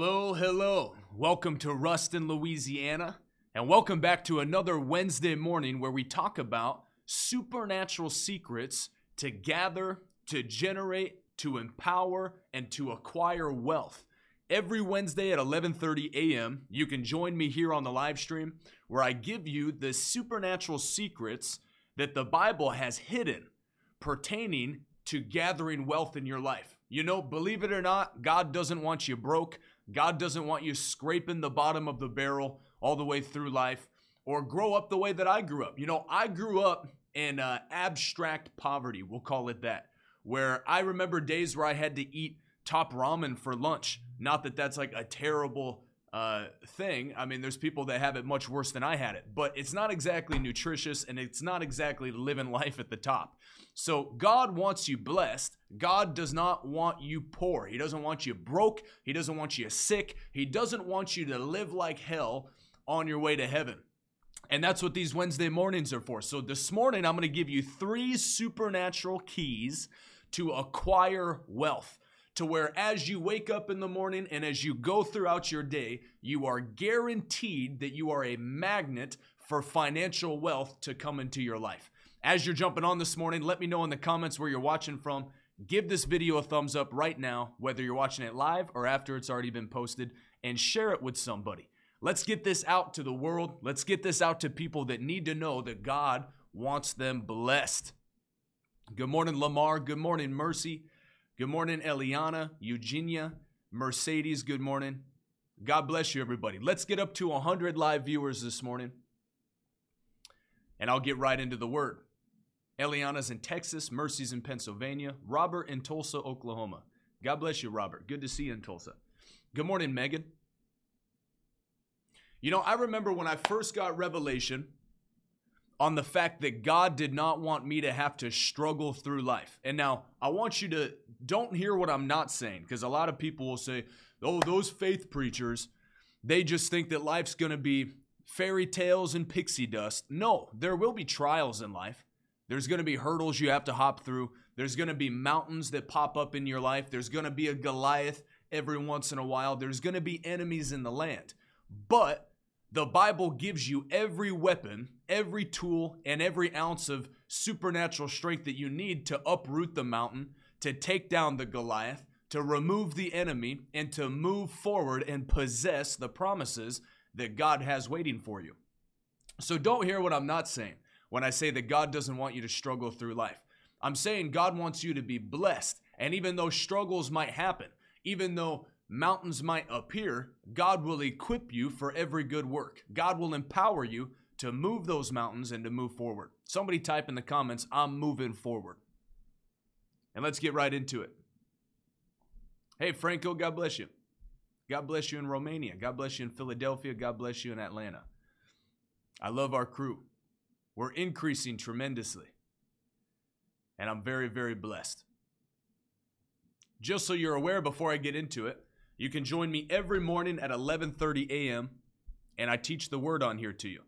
Hello, hello. Welcome to Ruston, Louisiana, and welcome back to another Wednesday morning where we talk about supernatural secrets to gather, to generate, to empower, and to acquire wealth. Every Wednesday at 11:30 a.m., you can join me here on the live stream where I give you the supernatural secrets that the Bible has hidden pertaining to gathering wealth in your life. You know, believe it or not, God doesn't want you broke. God doesn't want you scraping the bottom of the barrel all the way through life or grow up the way that I grew up. You know, I grew up in uh, abstract poverty, we'll call it that, where I remember days where I had to eat top ramen for lunch. Not that that's like a terrible uh, thing. I mean, there's people that have it much worse than I had it, but it's not exactly nutritious and it's not exactly living life at the top. So, God wants you blessed. God does not want you poor. He doesn't want you broke. He doesn't want you sick. He doesn't want you to live like hell on your way to heaven. And that's what these Wednesday mornings are for. So, this morning, I'm going to give you three supernatural keys to acquire wealth to where as you wake up in the morning and as you go throughout your day, you are guaranteed that you are a magnet for financial wealth to come into your life. As you're jumping on this morning, let me know in the comments where you're watching from. Give this video a thumbs up right now, whether you're watching it live or after it's already been posted, and share it with somebody. Let's get this out to the world. Let's get this out to people that need to know that God wants them blessed. Good morning, Lamar. Good morning, Mercy. Good morning, Eliana, Eugenia, Mercedes. Good morning. God bless you, everybody. Let's get up to 100 live viewers this morning. And I'll get right into the word. Eliana's in Texas, Mercy's in Pennsylvania, Robert in Tulsa, Oklahoma. God bless you, Robert. Good to see you in Tulsa. Good morning, Megan. You know, I remember when I first got revelation on the fact that God did not want me to have to struggle through life. And now I want you to don't hear what I'm not saying because a lot of people will say, "Oh, those faith preachers, they just think that life's going to be fairy tales and pixie dust." No, there will be trials in life. There's going to be hurdles you have to hop through. There's going to be mountains that pop up in your life. There's going to be a Goliath every once in a while. There's going to be enemies in the land. But the Bible gives you every weapon, every tool, and every ounce of supernatural strength that you need to uproot the mountain, to take down the Goliath, to remove the enemy, and to move forward and possess the promises that God has waiting for you. So don't hear what I'm not saying when I say that God doesn't want you to struggle through life. I'm saying God wants you to be blessed. And even though struggles might happen, even though mountains might appear, God will equip you for every good work. God will empower you to move those mountains and to move forward. Somebody type in the comments, I'm moving forward. And let's get right into it. Hey, Franco, God bless you. God bless you in Romania. God bless you in Philadelphia. God bless you in Atlanta. I love our crew. We're increasing tremendously. And I'm very, very blessed. Just so you're aware before I get into it, you can join me every morning at 11:30 a.m. and I teach the word on here to you.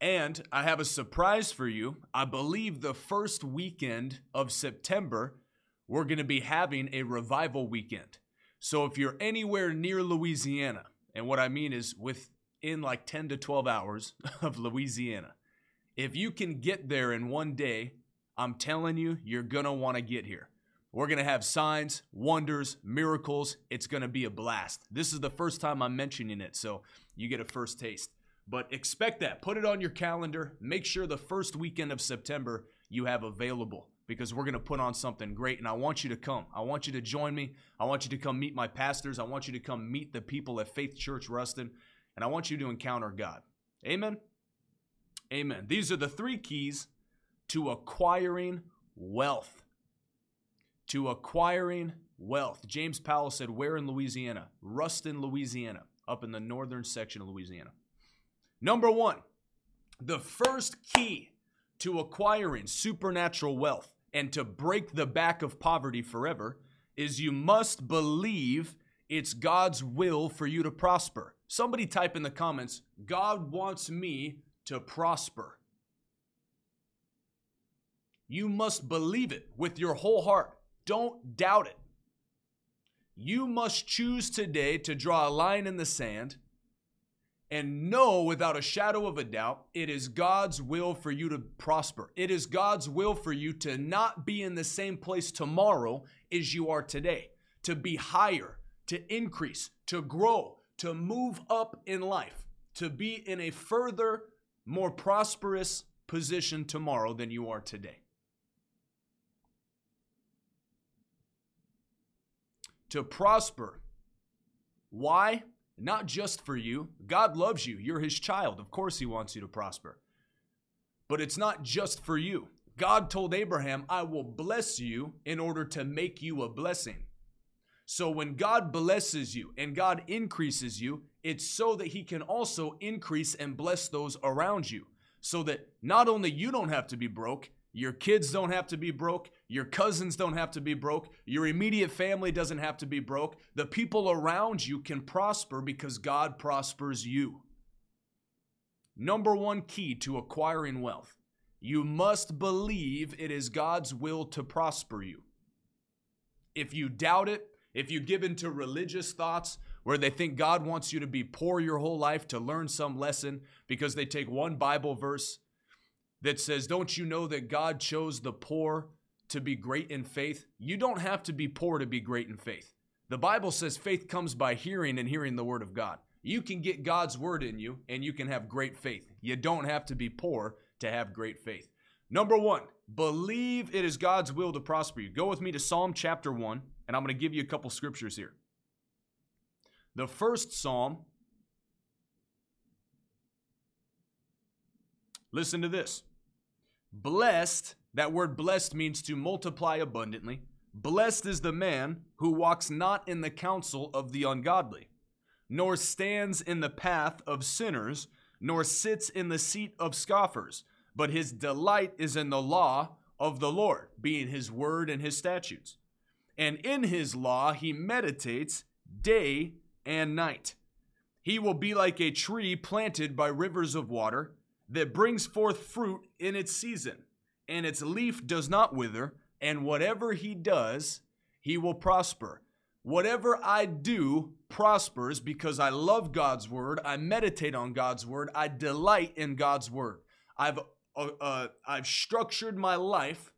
And I have a surprise for you. I believe the first weekend of September, we're going to be having a revival weekend. So if you're anywhere near Louisiana, and what I mean is within like 10 to 12 hours of Louisiana, if you can get there in one day, I'm telling you, you're going to want to get here. We're going to have signs, wonders, miracles. It's going to be a blast. This is the first time I'm mentioning it, so you get a first taste. But expect that. Put it on your calendar. Make sure the first weekend of September you have available because we're going to put on something great and I want you to come. I want you to join me. I want you to come meet my pastors. I want you to come meet the people at Faith Church Ruston and I want you to encounter God. Amen. Amen. These are the three keys to acquiring wealth to acquiring wealth. James Powell said, Where in Louisiana? Ruston, Louisiana, up in the northern section of Louisiana. Number one, the first key to acquiring supernatural wealth and to break the back of poverty forever is you must believe it's God's will for you to prosper. Somebody type in the comments, God wants me to prosper. You must believe it with your whole heart. Don't doubt it. You must choose today to draw a line in the sand and know without a shadow of a doubt it is God's will for you to prosper. It is God's will for you to not be in the same place tomorrow as you are today, to be higher, to increase, to grow, to move up in life, to be in a further, more prosperous position tomorrow than you are today. To prosper. Why? Not just for you. God loves you. You're his child. Of course, he wants you to prosper. But it's not just for you. God told Abraham, I will bless you in order to make you a blessing. So when God blesses you and God increases you, it's so that he can also increase and bless those around you. So that not only you don't have to be broke, your kids don't have to be broke. Your cousins don't have to be broke. Your immediate family doesn't have to be broke. The people around you can prosper because God prospers you. Number one key to acquiring wealth you must believe it is God's will to prosper you. If you doubt it, if you give into religious thoughts where they think God wants you to be poor your whole life to learn some lesson because they take one Bible verse that says, Don't you know that God chose the poor to be great in faith? You don't have to be poor to be great in faith. The Bible says faith comes by hearing and hearing the word of God. You can get God's word in you and you can have great faith. You don't have to be poor to have great faith. Number one, believe it is God's will to prosper you. Go with me to Psalm chapter 1, and I'm going to give you a couple scriptures here. The first psalm, listen to this. Blessed, that word blessed means to multiply abundantly. Blessed is the man who walks not in the counsel of the ungodly, nor stands in the path of sinners, nor sits in the seat of scoffers, but his delight is in the law of the Lord, being his word and his statutes. And in his law he meditates day and night. He will be like a tree planted by rivers of water that brings forth fruit in its season, and its leaf does not wither, and whatever he does, he will prosper. Whatever I do prospers because I love God's word, I meditate on God's word, I delight in God's word. I've uh, uh, I've structured my life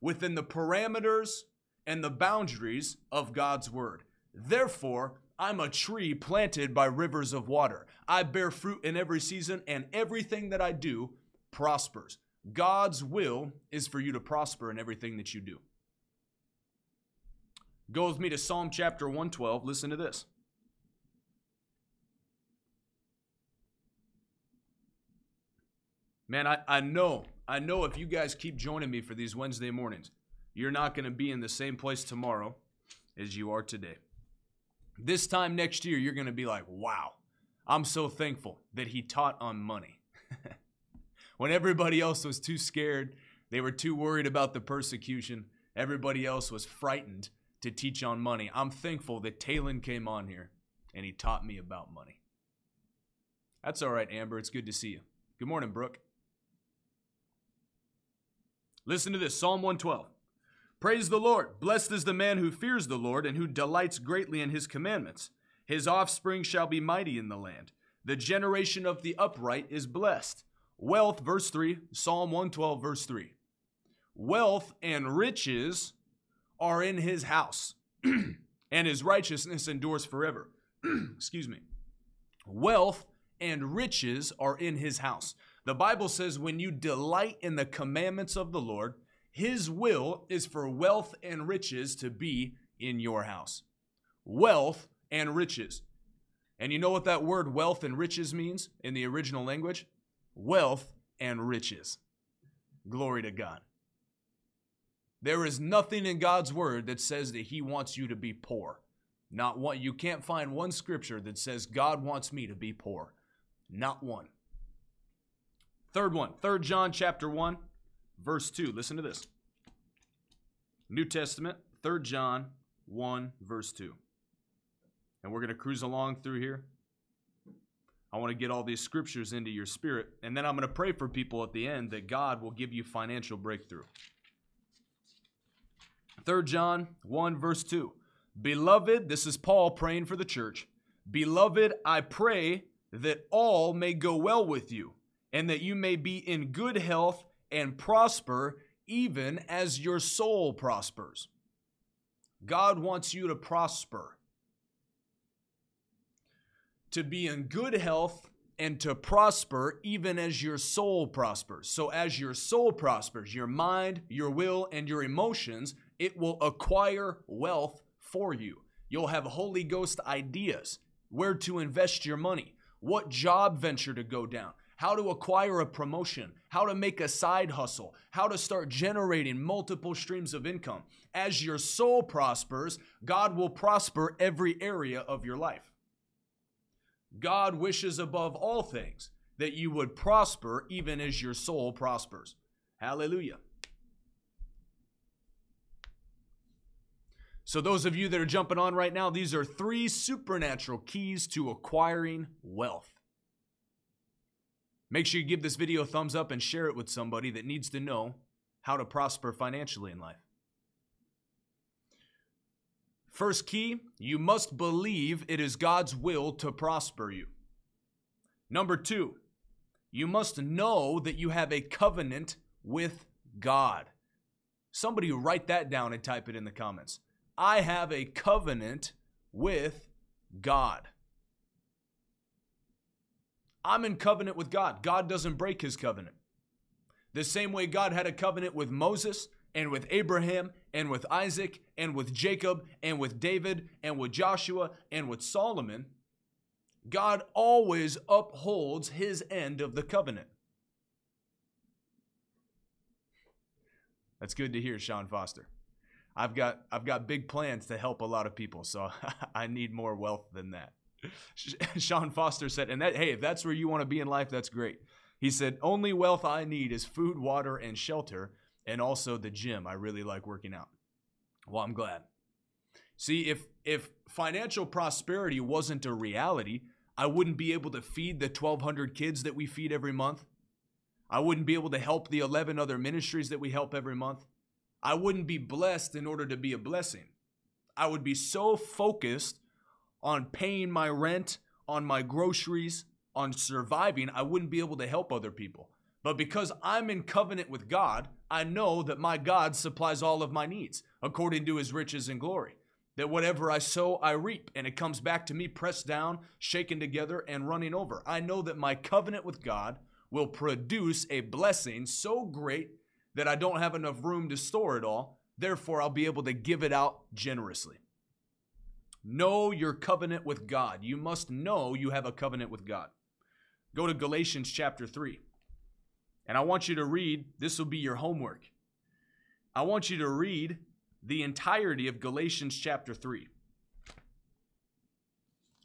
within the parameters and the boundaries of God's word. Therefore, I'm a tree planted by rivers of water. I bear fruit in every season, and everything that I do prospers. God's will is for you to prosper in everything that you do. Go with me to Psalm chapter 112. Listen to this. Man, I, I know, I know if you guys keep joining me for these Wednesday mornings, you're not going to be in the same place tomorrow as you are today. This time next year, you're going to be like, wow, I'm so thankful that he taught on money. when everybody else was too scared, they were too worried about the persecution, everybody else was frightened to teach on money. I'm thankful that Talon came on here and he taught me about money. That's all right, Amber. It's good to see you. Good morning, Brooke. Listen to this Psalm 112. Praise the Lord. Blessed is the man who fears the Lord and who delights greatly in his commandments. His offspring shall be mighty in the land. The generation of the upright is blessed. Wealth, verse 3, Psalm 112, verse 3. Wealth and riches are in his house, and his righteousness endures forever. Excuse me. Wealth and riches are in his house. The Bible says, when you delight in the commandments of the Lord, his will is for wealth and riches to be in your house. Wealth and riches. And you know what that word wealth and riches means in the original language? Wealth and riches. Glory to God. There is nothing in God's word that says that he wants you to be poor. Not one you can't find one scripture that says God wants me to be poor. Not one. Third one, Third John chapter 1 verse 2. Listen to this. New Testament, 3 John 1, verse 2. And we're going to cruise along through here. I want to get all these scriptures into your spirit. And then I'm going to pray for people at the end that God will give you financial breakthrough. 3 John 1, verse 2. Beloved, this is Paul praying for the church. Beloved, I pray that all may go well with you, and that you may be in good health and prosper, even as your soul prospers. God wants you to prosper, to be in good health and to prosper even as your soul prospers. So, as your soul prospers, your mind, your will, and your emotions, it will acquire wealth for you. You'll have Holy Ghost ideas where to invest your money, what job venture to go down, how to acquire a promotion, how to make a side hustle, how to start generating multiple streams of income. As your soul prospers, God will prosper every area of your life. God wishes above all things that you would prosper even as your soul prospers. Hallelujah. So, those of you that are jumping on right now, these are three supernatural keys to acquiring wealth. Make sure you give this video a thumbs up and share it with somebody that needs to know how to prosper financially in life. First key, you must believe it is God's will to prosper you. Number two, you must know that you have a covenant with God. Somebody write that down and type it in the comments. I have a covenant with God. I'm in covenant with God. God doesn't break his covenant. The same way God had a covenant with Moses and with Abraham and with Isaac and with Jacob and with David and with Joshua and with Solomon, God always upholds his end of the covenant. That's good to hear, Sean Foster. I've got I've got big plans to help a lot of people, so I need more wealth than that. Sean Foster said, and that hey, if that's where you want to be in life, that's great. He said, only wealth I need is food, water, and shelter, and also the gym. I really like working out. Well, I'm glad. See, if if financial prosperity wasn't a reality, I wouldn't be able to feed the 1200 kids that we feed every month. I wouldn't be able to help the 11 other ministries that we help every month. I wouldn't be blessed in order to be a blessing. I would be so focused on paying my rent, on my groceries, on surviving, I wouldn't be able to help other people. But because I'm in covenant with God, I know that my God supplies all of my needs according to his riches and glory. That whatever I sow, I reap, and it comes back to me pressed down, shaken together, and running over. I know that my covenant with God will produce a blessing so great that I don't have enough room to store it all. Therefore, I'll be able to give it out generously. Know your covenant with God. You must know you have a covenant with God. Go to Galatians chapter 3. And I want you to read, this will be your homework. I want you to read the entirety of Galatians chapter 3.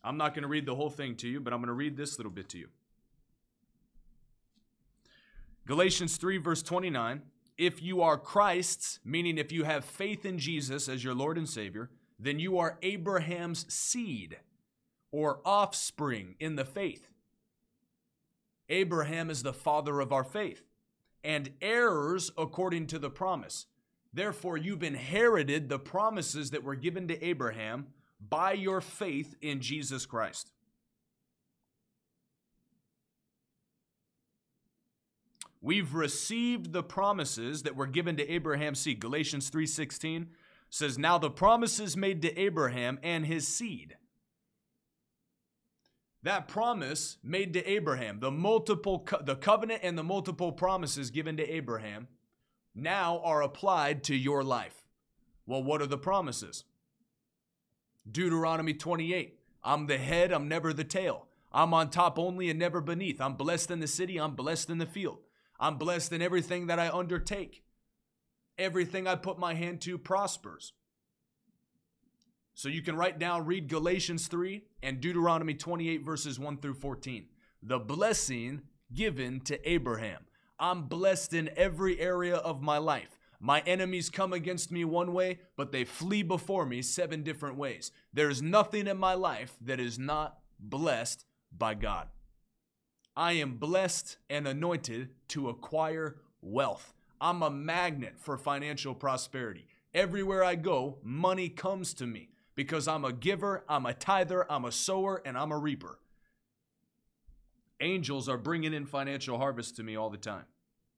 I'm not going to read the whole thing to you, but I'm going to read this little bit to you. Galatians 3, verse 29 If you are Christ's, meaning if you have faith in Jesus as your Lord and Savior, then you are Abraham's seed or offspring in the faith. Abraham is the father of our faith and heirs according to the promise. Therefore, you've inherited the promises that were given to Abraham by your faith in Jesus Christ. We've received the promises that were given to Abraham. See, Galatians 3:16 says, Now the promises made to Abraham and his seed. That promise made to Abraham, the multiple co- the covenant and the multiple promises given to Abraham, now are applied to your life. Well, what are the promises? Deuteronomy 28. I'm the head, I'm never the tail. I'm on top only and never beneath. I'm blessed in the city, I'm blessed in the field. I'm blessed in everything that I undertake everything I put my hand to prospers. So you can write down, read Galatians 3 and Deuteronomy 28, verses 1 through 14. The blessing given to Abraham. I'm blessed in every area of my life. My enemies come against me one way, but they flee before me seven different ways. There's nothing in my life that is not blessed by God. I am blessed and anointed to acquire wealth. I'm a magnet for financial prosperity. Everywhere I go, money comes to me because I'm a giver, I'm a tither, I'm a sower, and I'm a reaper. Angels are bringing in financial harvest to me all the time.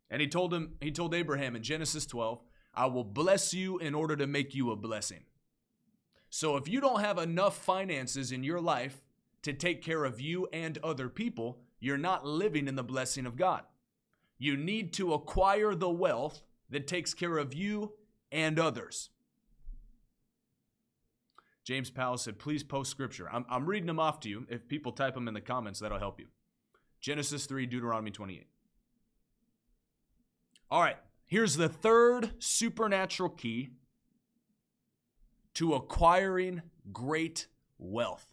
And he told him, he told Abraham in Genesis 12, I will bless you in order to make you a blessing. So if you don't have enough finances in your life to take care of you and other people, you're not living in the blessing of God. You need to acquire the wealth that takes care of you and others. James Powell said, please post scripture. I'm, I'm reading them off to you. If people type them in the comments, that'll help you. Genesis 3, Deuteronomy 28. All right, here's the third supernatural key to acquiring great wealth.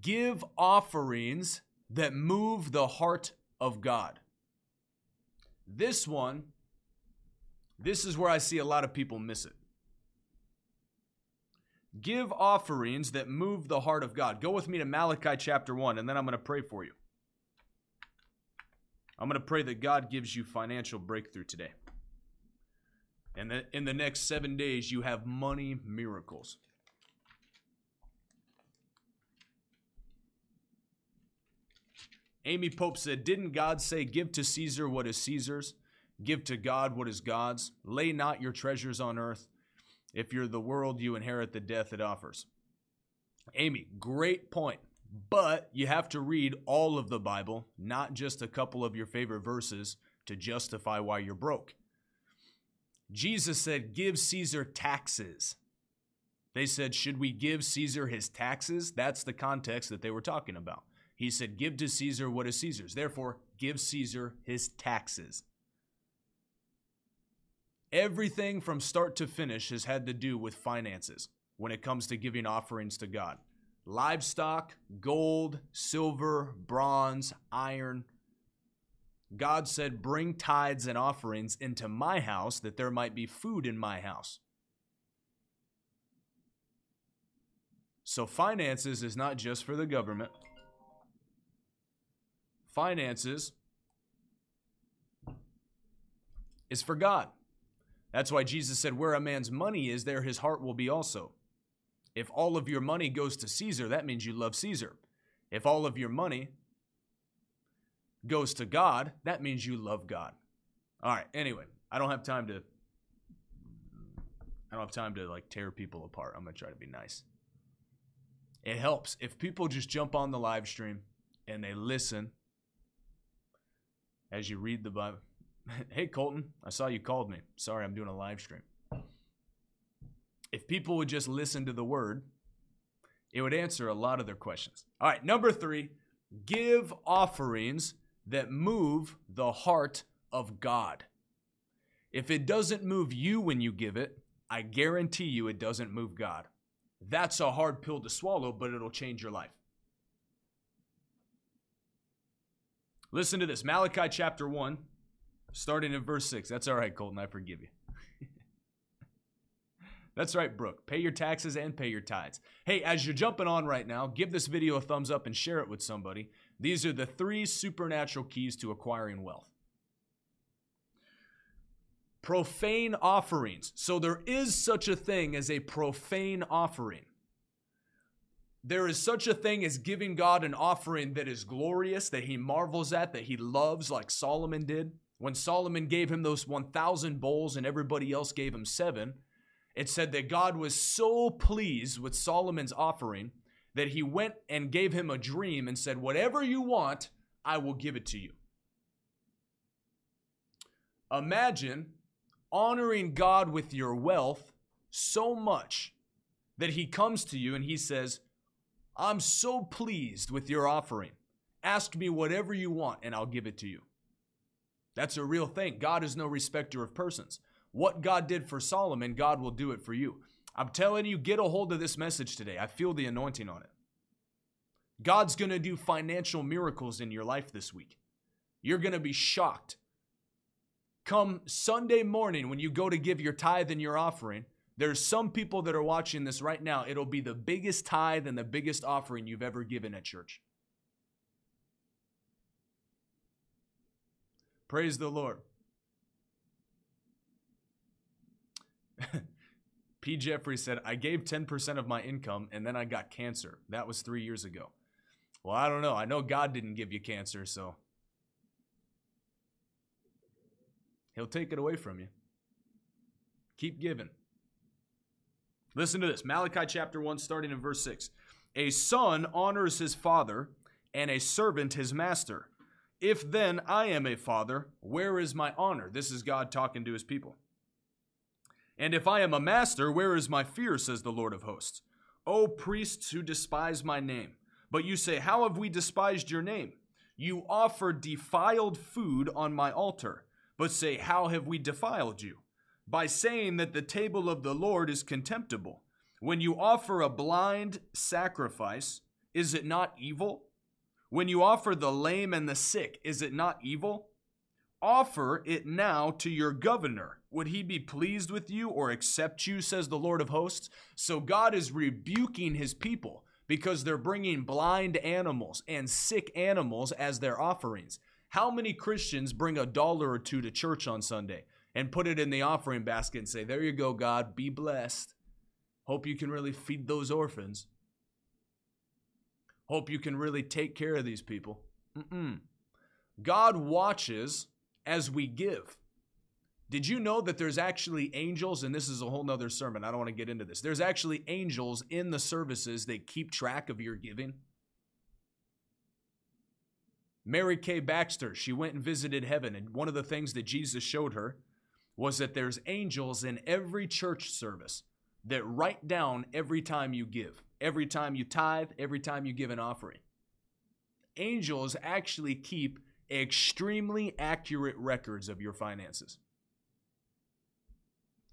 Give offerings that move the heart of God. This one, this is where I see a lot of people miss it. Give offerings that move the heart of God. Go with me to Malachi chapter 1, and then I'm going to pray for you. I'm going to pray that God gives you financial breakthrough today. And that in the next seven days, you have money miracles. Amy Pope said, Didn't God say, Give to Caesar what is Caesar's? Give to God what is God's? Lay not your treasures on earth. If you're the world, you inherit the death it offers. Amy, great point. But you have to read all of the Bible, not just a couple of your favorite verses to justify why you're broke. Jesus said, Give Caesar taxes. They said, Should we give Caesar his taxes? That's the context that they were talking about. He said, Give to Caesar what is Caesar's. Therefore, give Caesar his taxes. Everything from start to finish has had to do with finances when it comes to giving offerings to God livestock, gold, silver, bronze, iron. God said, Bring tithes and offerings into my house that there might be food in my house. So, finances is not just for the government. Finances is for God. That's why Jesus said, Where a man's money is, there his heart will be also. If all of your money goes to Caesar, that means you love Caesar. If all of your money goes to God, that means you love God. All right, anyway, I don't have time to I don't have time to like tear people apart. I'm going to try to be nice. It helps if people just jump on the live stream and they listen as you read the Bible. hey, Colton, I saw you called me. Sorry, I'm doing a live stream. If people would just listen to the word, it would answer a lot of their questions. All right, number three, give offerings that move the heart of God. If it doesn't move you when you give it, I guarantee you it doesn't move God. That's a hard pill to swallow, but it'll change your life. Listen to this Malachi chapter 1, starting in verse 6. That's all right, Colton. I forgive you. That's right, Brooke. Pay your taxes and pay your tithes. Hey, as you're jumping on right now, give this video a thumbs up and share it with somebody. These are the three supernatural keys to acquiring wealth. Profane offerings. So there is such a thing as a profane offering. There is such a thing as giving God an offering that is glorious, that he marvels at, that he loves, like Solomon did. When Solomon gave him those 1,000 bowls and everybody else gave him seven, it said that God was so pleased with Solomon's offering that he went and gave him a dream and said, Whatever you want, I will give it to you. Imagine honoring God with your wealth so much that he comes to you and he says, I'm so pleased with your offering. Ask me whatever you want and I'll give it to you. That's a real thing. God is no respecter of persons. What God did for Solomon, God will do it for you. I'm telling you, get a hold of this message today. I feel the anointing on it. God's going to do financial miracles in your life this week. You're going to be shocked. Come Sunday morning when you go to give your tithe and your offering, there's some people that are watching this right now. It'll be the biggest tithe and the biggest offering you've ever given at church. Praise the Lord. P. Jeffrey said, I gave 10% of my income and then I got cancer. That was three years ago. Well, I don't know. I know God didn't give you cancer, so He'll take it away from you. Keep giving. Listen to this Malachi chapter 1, starting in verse 6. A son honors his father, and a servant his master. If then I am a father, where is my honor? This is God talking to his people. And if I am a master, where is my fear, says the Lord of hosts? O priests who despise my name. But you say, How have we despised your name? You offer defiled food on my altar, but say, How have we defiled you? By saying that the table of the Lord is contemptible. When you offer a blind sacrifice, is it not evil? When you offer the lame and the sick, is it not evil? Offer it now to your governor. Would he be pleased with you or accept you, says the Lord of hosts? So God is rebuking his people because they're bringing blind animals and sick animals as their offerings. How many Christians bring a dollar or two to church on Sunday and put it in the offering basket and say, There you go, God, be blessed. Hope you can really feed those orphans. Hope you can really take care of these people. Mm-mm. God watches as we give. Did you know that there's actually angels, and this is a whole nother sermon. I don't want to get into this. There's actually angels in the services that keep track of your giving. Mary K. Baxter, she went and visited heaven, and one of the things that Jesus showed her was that there's angels in every church service that write down every time you give, every time you tithe, every time you give an offering. Angels actually keep extremely accurate records of your finances.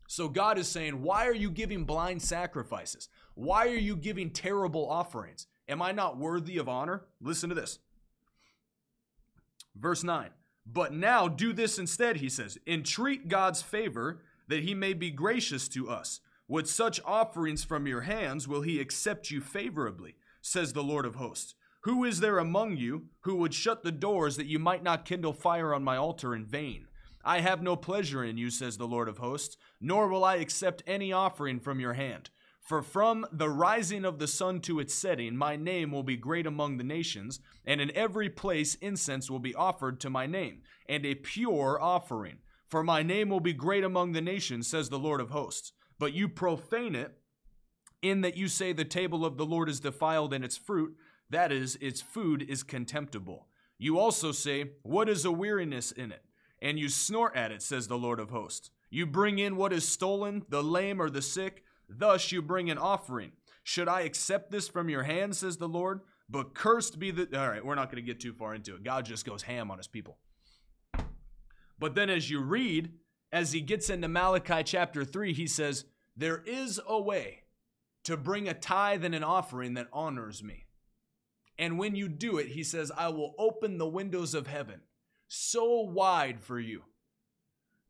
So God is saying, Why are you giving blind sacrifices? Why are you giving terrible offerings? Am I not worthy of honor? Listen to this. Verse 9. But now do this instead, he says. Entreat God's favor that he may be gracious to us. With such offerings from your hands will he accept you favorably, says the Lord of hosts. Who is there among you who would shut the doors that you might not kindle fire on my altar in vain? I have no pleasure in you, says the Lord of hosts, nor will I accept any offering from your hand. For from the rising of the sun to its setting, my name will be great among the nations, and in every place incense will be offered to my name, and a pure offering. For my name will be great among the nations, says the Lord of hosts. But you profane it, in that you say the table of the Lord is defiled in its fruit, that is, its food is contemptible. You also say, What is a weariness in it? And you snort at it, says the Lord of hosts. You bring in what is stolen, the lame or the sick, thus you bring an offering. Should I accept this from your hand, says the Lord? But cursed be the. All right, we're not going to get too far into it. God just goes ham on his people. But then as you read, as he gets into Malachi chapter 3, he says, There is a way to bring a tithe and an offering that honors me. And when you do it, he says, I will open the windows of heaven so wide for you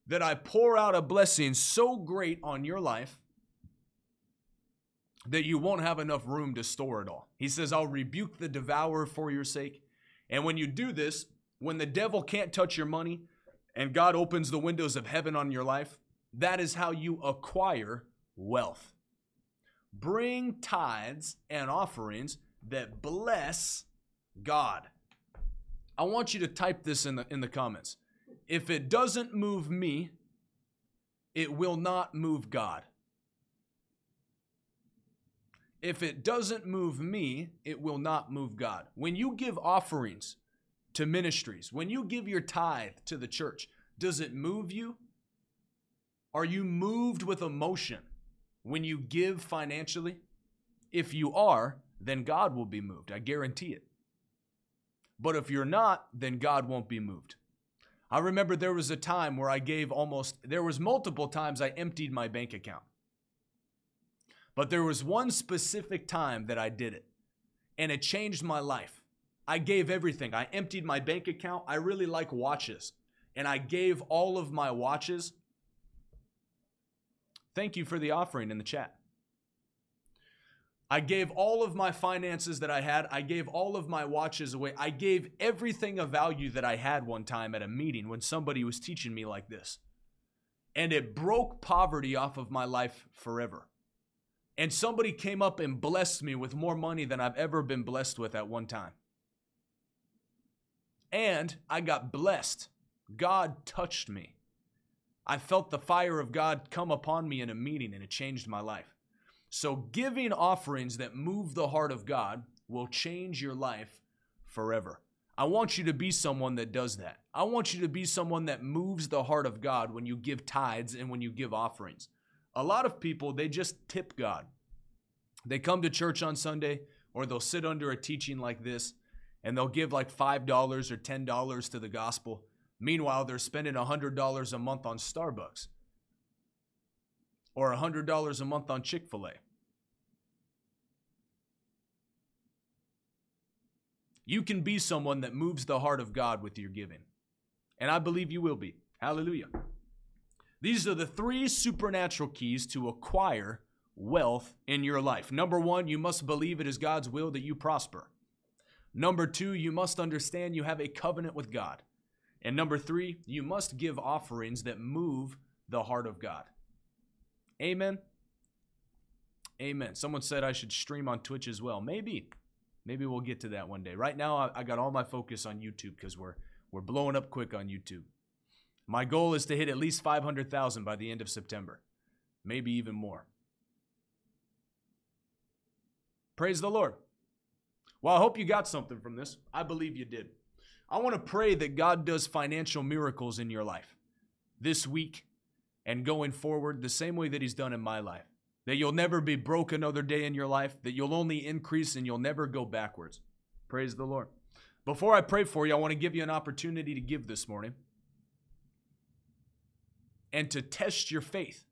that I pour out a blessing so great on your life that you won't have enough room to store it all. He says, I'll rebuke the devourer for your sake. And when you do this, when the devil can't touch your money and God opens the windows of heaven on your life, that is how you acquire wealth. Bring tithes and offerings that bless God. I want you to type this in the in the comments. If it doesn't move me, it will not move God. If it doesn't move me, it will not move God. When you give offerings to ministries, when you give your tithe to the church, does it move you? Are you moved with emotion when you give financially? If you are, then God will be moved. I guarantee it. But if you're not, then God won't be moved. I remember there was a time where I gave almost, there was multiple times I emptied my bank account. But there was one specific time that I did it, and it changed my life. I gave everything. I emptied my bank account. I really like watches, and I gave all of my watches. Thank you for the offering in the chat. I gave all of my finances that I had. I gave all of my watches away. I gave everything of value that I had one time at a meeting when somebody was teaching me like this. and it broke poverty off of my life forever. And somebody came up and blessed me with more money than I've ever been blessed with at one time. And I got blessed. God touched me. I felt the fire of God come upon me in a meeting and it changed my life. So, giving offerings that move the heart of God will change your life forever. I want you to be someone that does that. I want you to be someone that moves the heart of God when you give tithes and when you give offerings. A lot of people, they just tip God. They come to church on Sunday or they'll sit under a teaching like this and they'll give like $5 or $10 to the gospel. Meanwhile, they're spending $100 a month on Starbucks or $100 a month on Chick fil A. You can be someone that moves the heart of God with your giving. And I believe you will be. Hallelujah. These are the three supernatural keys to acquire wealth in your life. Number one, you must believe it is God's will that you prosper. Number two, you must understand you have a covenant with God. And number three, you must give offerings that move the heart of God. Amen. Amen. Someone said I should stream on Twitch as well. Maybe. Maybe we'll get to that one day. Right now, I, got all my focus on YouTube because we're we're blowing up quick on YouTube. My goal is to hit at least 500,000 by the end of September, maybe even more. Praise the Lord. Well, I hope you got something from this. I believe you did. I want to pray that God does financial miracles in your life this week and going forward the same way that He's done in my life that you'll never be broke another day in your life, that you'll only increase and you'll never go backwards. Praise the Lord. Before I pray for you, I want to give you an opportunity to give this morning and to test your faith.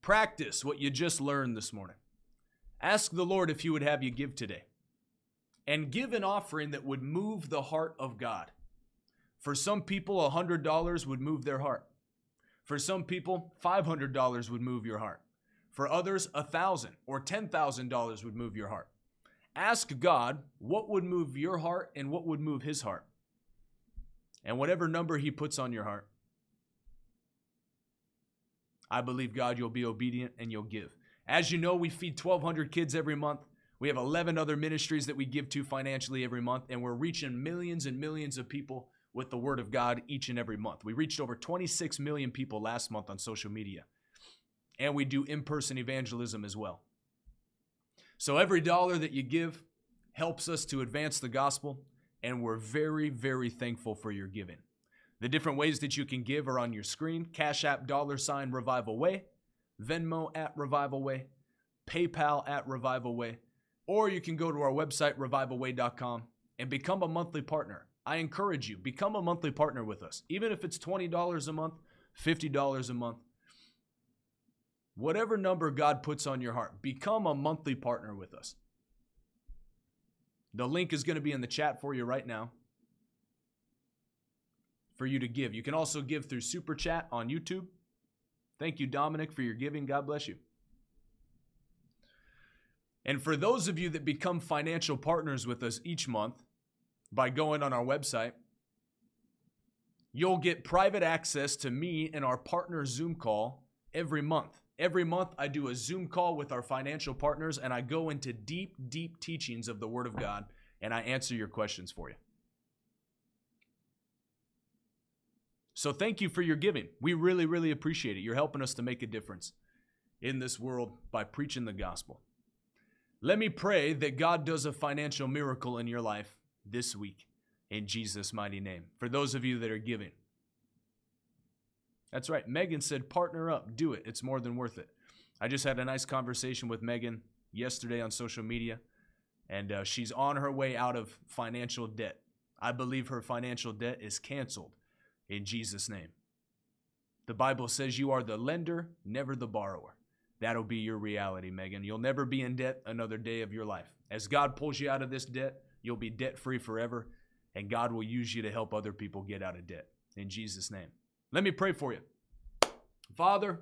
Practice what you just learned this morning. Ask the Lord if He would have you give today and give an offering that would move the heart of God. For some people, $100 would move their heart. For some people, $500 would move your heart. For others, a thousand or ten thousand dollars would move your heart. Ask God what would move your heart and what would move his heart. And whatever number he puts on your heart, I believe God you'll be obedient and you'll give. As you know, we feed 1,200 kids every month. We have 11 other ministries that we give to financially every month, and we're reaching millions and millions of people with the Word of God each and every month. We reached over 26 million people last month on social media and we do in person evangelism as well. So every dollar that you give helps us to advance the gospel, and we're very, very thankful for your giving. The different ways that you can give are on your screen Cash App, dollar sign, Revival Way, Venmo at Revival Way, PayPal at Revival Way, or you can go to our website, revivalway.com, and become a monthly partner. I encourage you, become a monthly partner with us. Even if it's $20 a month, $50 a month, Whatever number God puts on your heart, become a monthly partner with us. The link is going to be in the chat for you right now for you to give. You can also give through Super Chat on YouTube. Thank you, Dominic, for your giving. God bless you. And for those of you that become financial partners with us each month by going on our website, you'll get private access to me and our partner Zoom call every month. Every month, I do a Zoom call with our financial partners and I go into deep, deep teachings of the Word of God and I answer your questions for you. So, thank you for your giving. We really, really appreciate it. You're helping us to make a difference in this world by preaching the gospel. Let me pray that God does a financial miracle in your life this week in Jesus' mighty name. For those of you that are giving, that's right. Megan said, partner up, do it. It's more than worth it. I just had a nice conversation with Megan yesterday on social media, and uh, she's on her way out of financial debt. I believe her financial debt is canceled in Jesus' name. The Bible says you are the lender, never the borrower. That'll be your reality, Megan. You'll never be in debt another day of your life. As God pulls you out of this debt, you'll be debt free forever, and God will use you to help other people get out of debt. In Jesus' name. Let me pray for you. Father,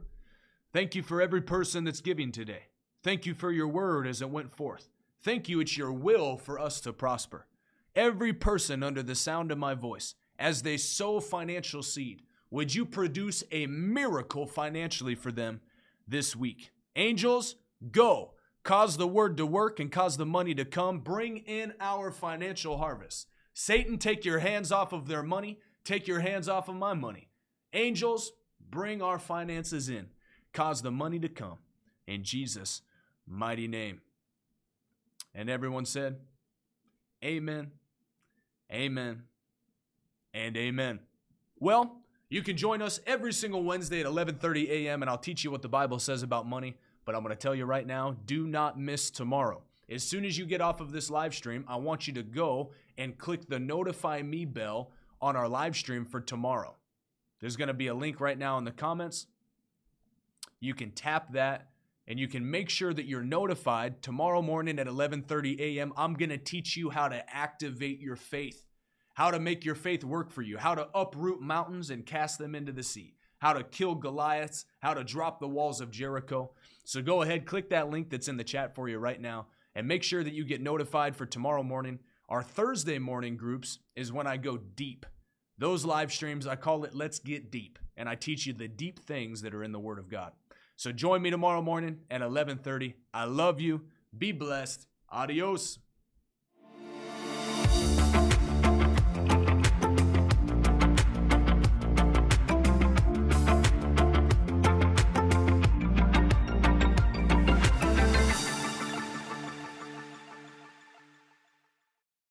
thank you for every person that's giving today. Thank you for your word as it went forth. Thank you, it's your will for us to prosper. Every person under the sound of my voice, as they sow financial seed, Would you produce a miracle financially for them this week? Angels, go. Cause the word to work and cause the money to come. Bring in our financial harvest. Satan, take your hands off of their money. Take your hands off of my money. Angels, bring our finances in. Cause the money to come. In Jesus' mighty name. And everyone said, Amen, Amen, and Amen. Well, you can join us every single Wednesday at 11:30 a.m. and I'll teach you what the Bible says about money, but I'm going to tell you right now, do not miss tomorrow. As soon as you get off of this live stream, I want you to go and click the notify me bell on our live stream for tomorrow. There's going to be a link right now in the comments. You can tap that and you can make sure that you're notified tomorrow morning at 11:30 a.m. I'm going to teach you how to activate your faith, how to make your faith work for you, how to uproot mountains and cast them into the sea, how to kill Goliaths, how to drop the walls of Jericho. So go ahead, click that link that's in the chat for you right now and make sure that you get notified for tomorrow morning. Our Thursday morning groups is when I go deep. Those live streams, I call it Let's Get Deep, and I teach you the deep things that are in the Word of God. So join me tomorrow morning at 11:30. I love you. Be blessed. Adios.